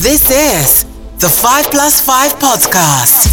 This is the 5 Plus 5 podcast.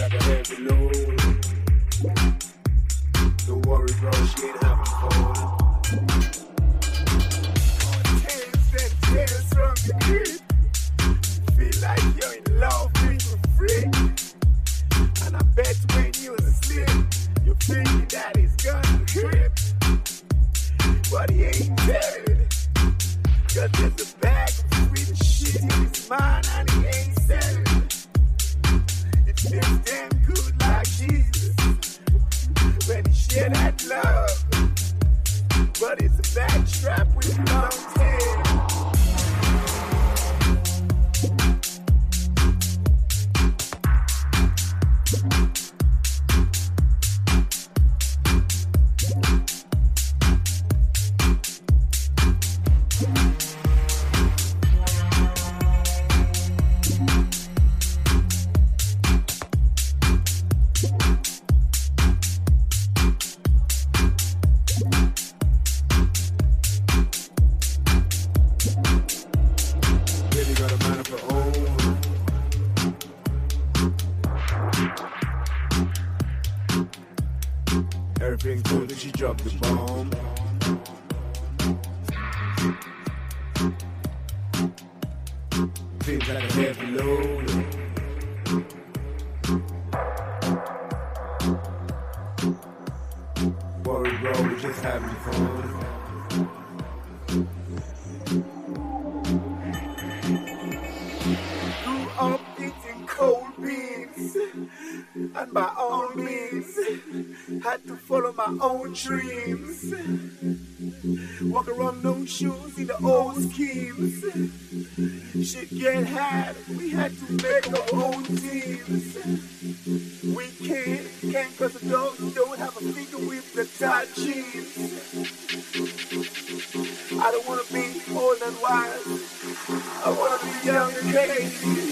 like a heavy load own needs had to follow my own dreams. Walk around no shoes in the old schemes. Shit get hard, we had to make our own teams. We can't, can't cause the dogs don't have a finger with the tight jeans. I don't wanna be old and wise. I wanna be young and crazy.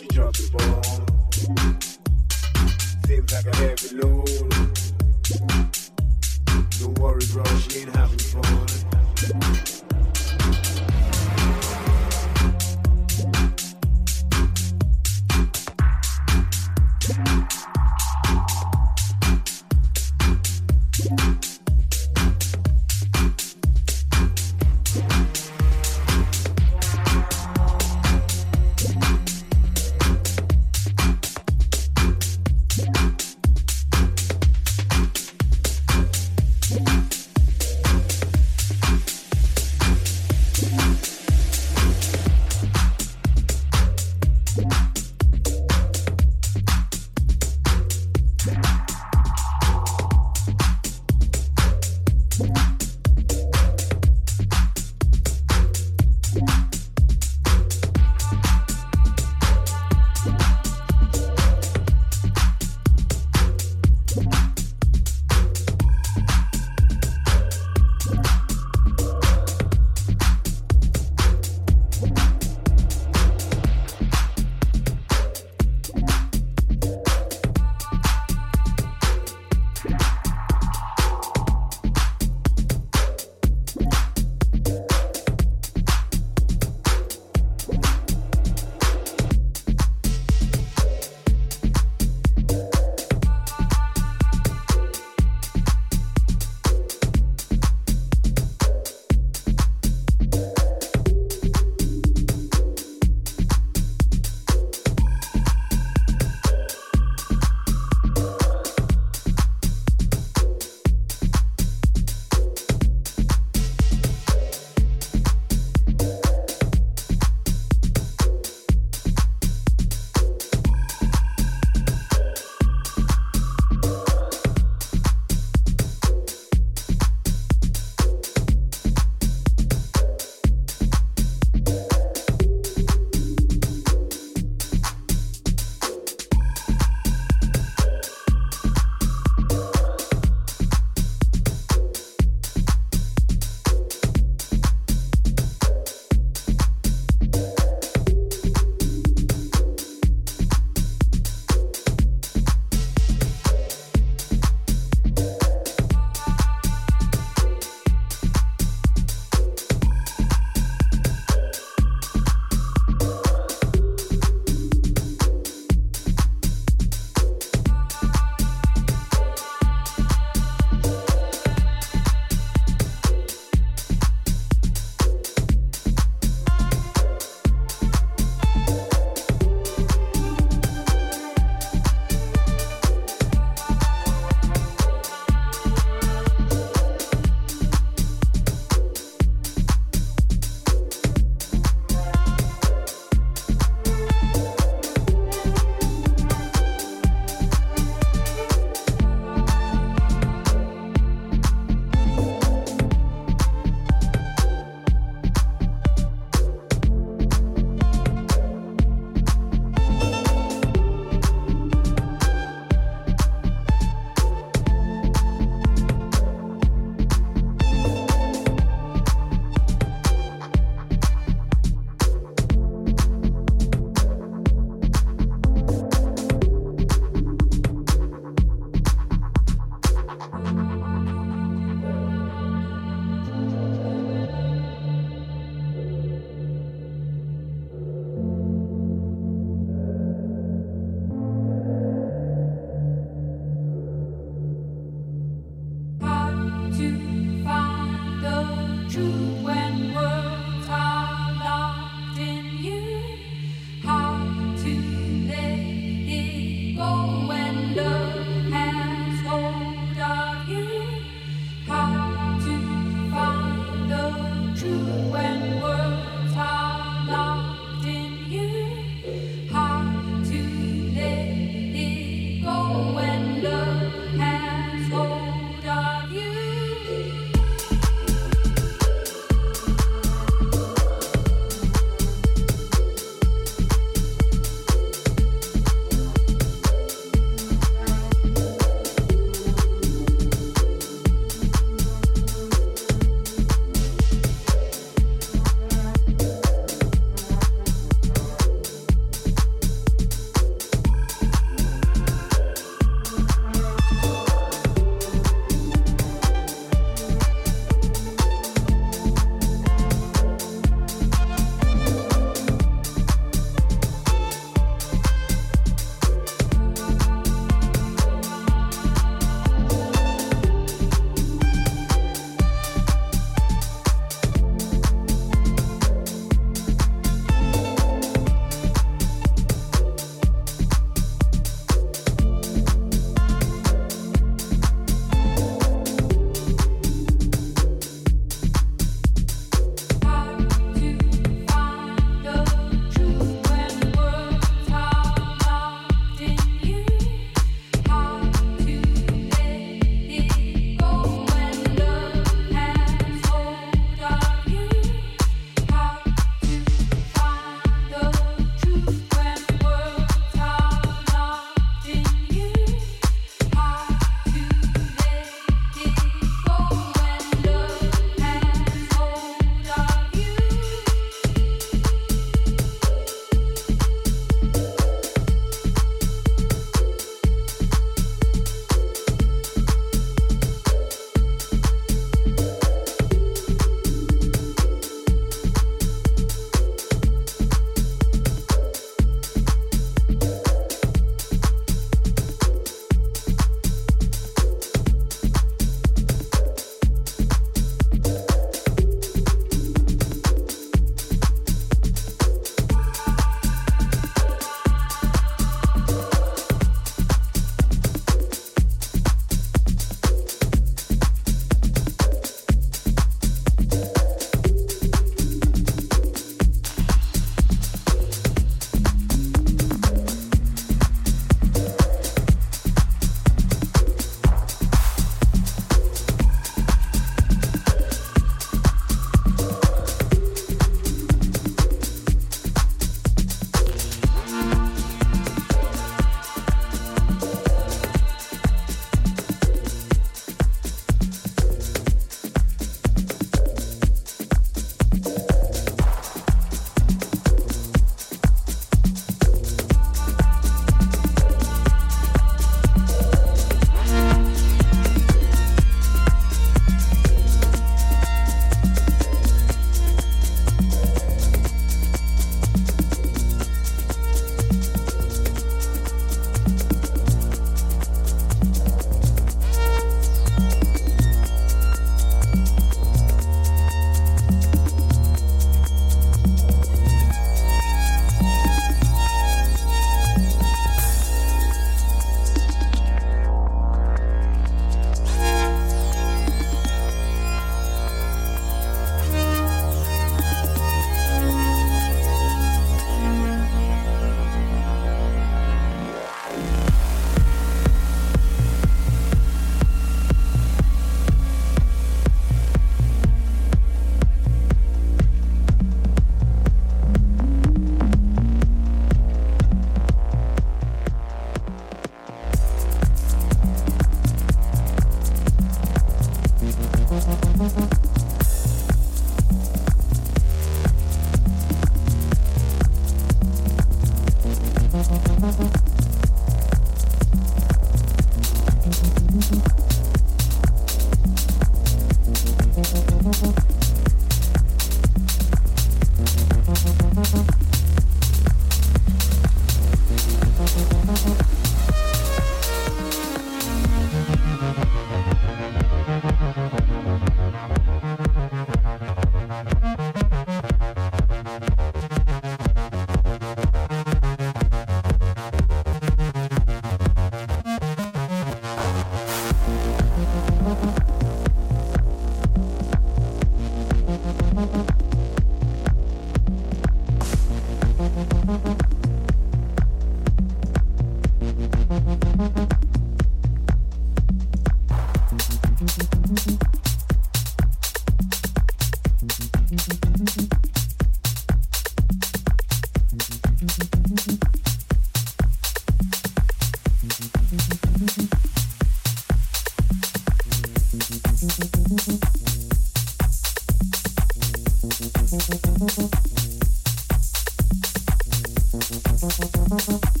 Mm-hmm.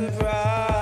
Five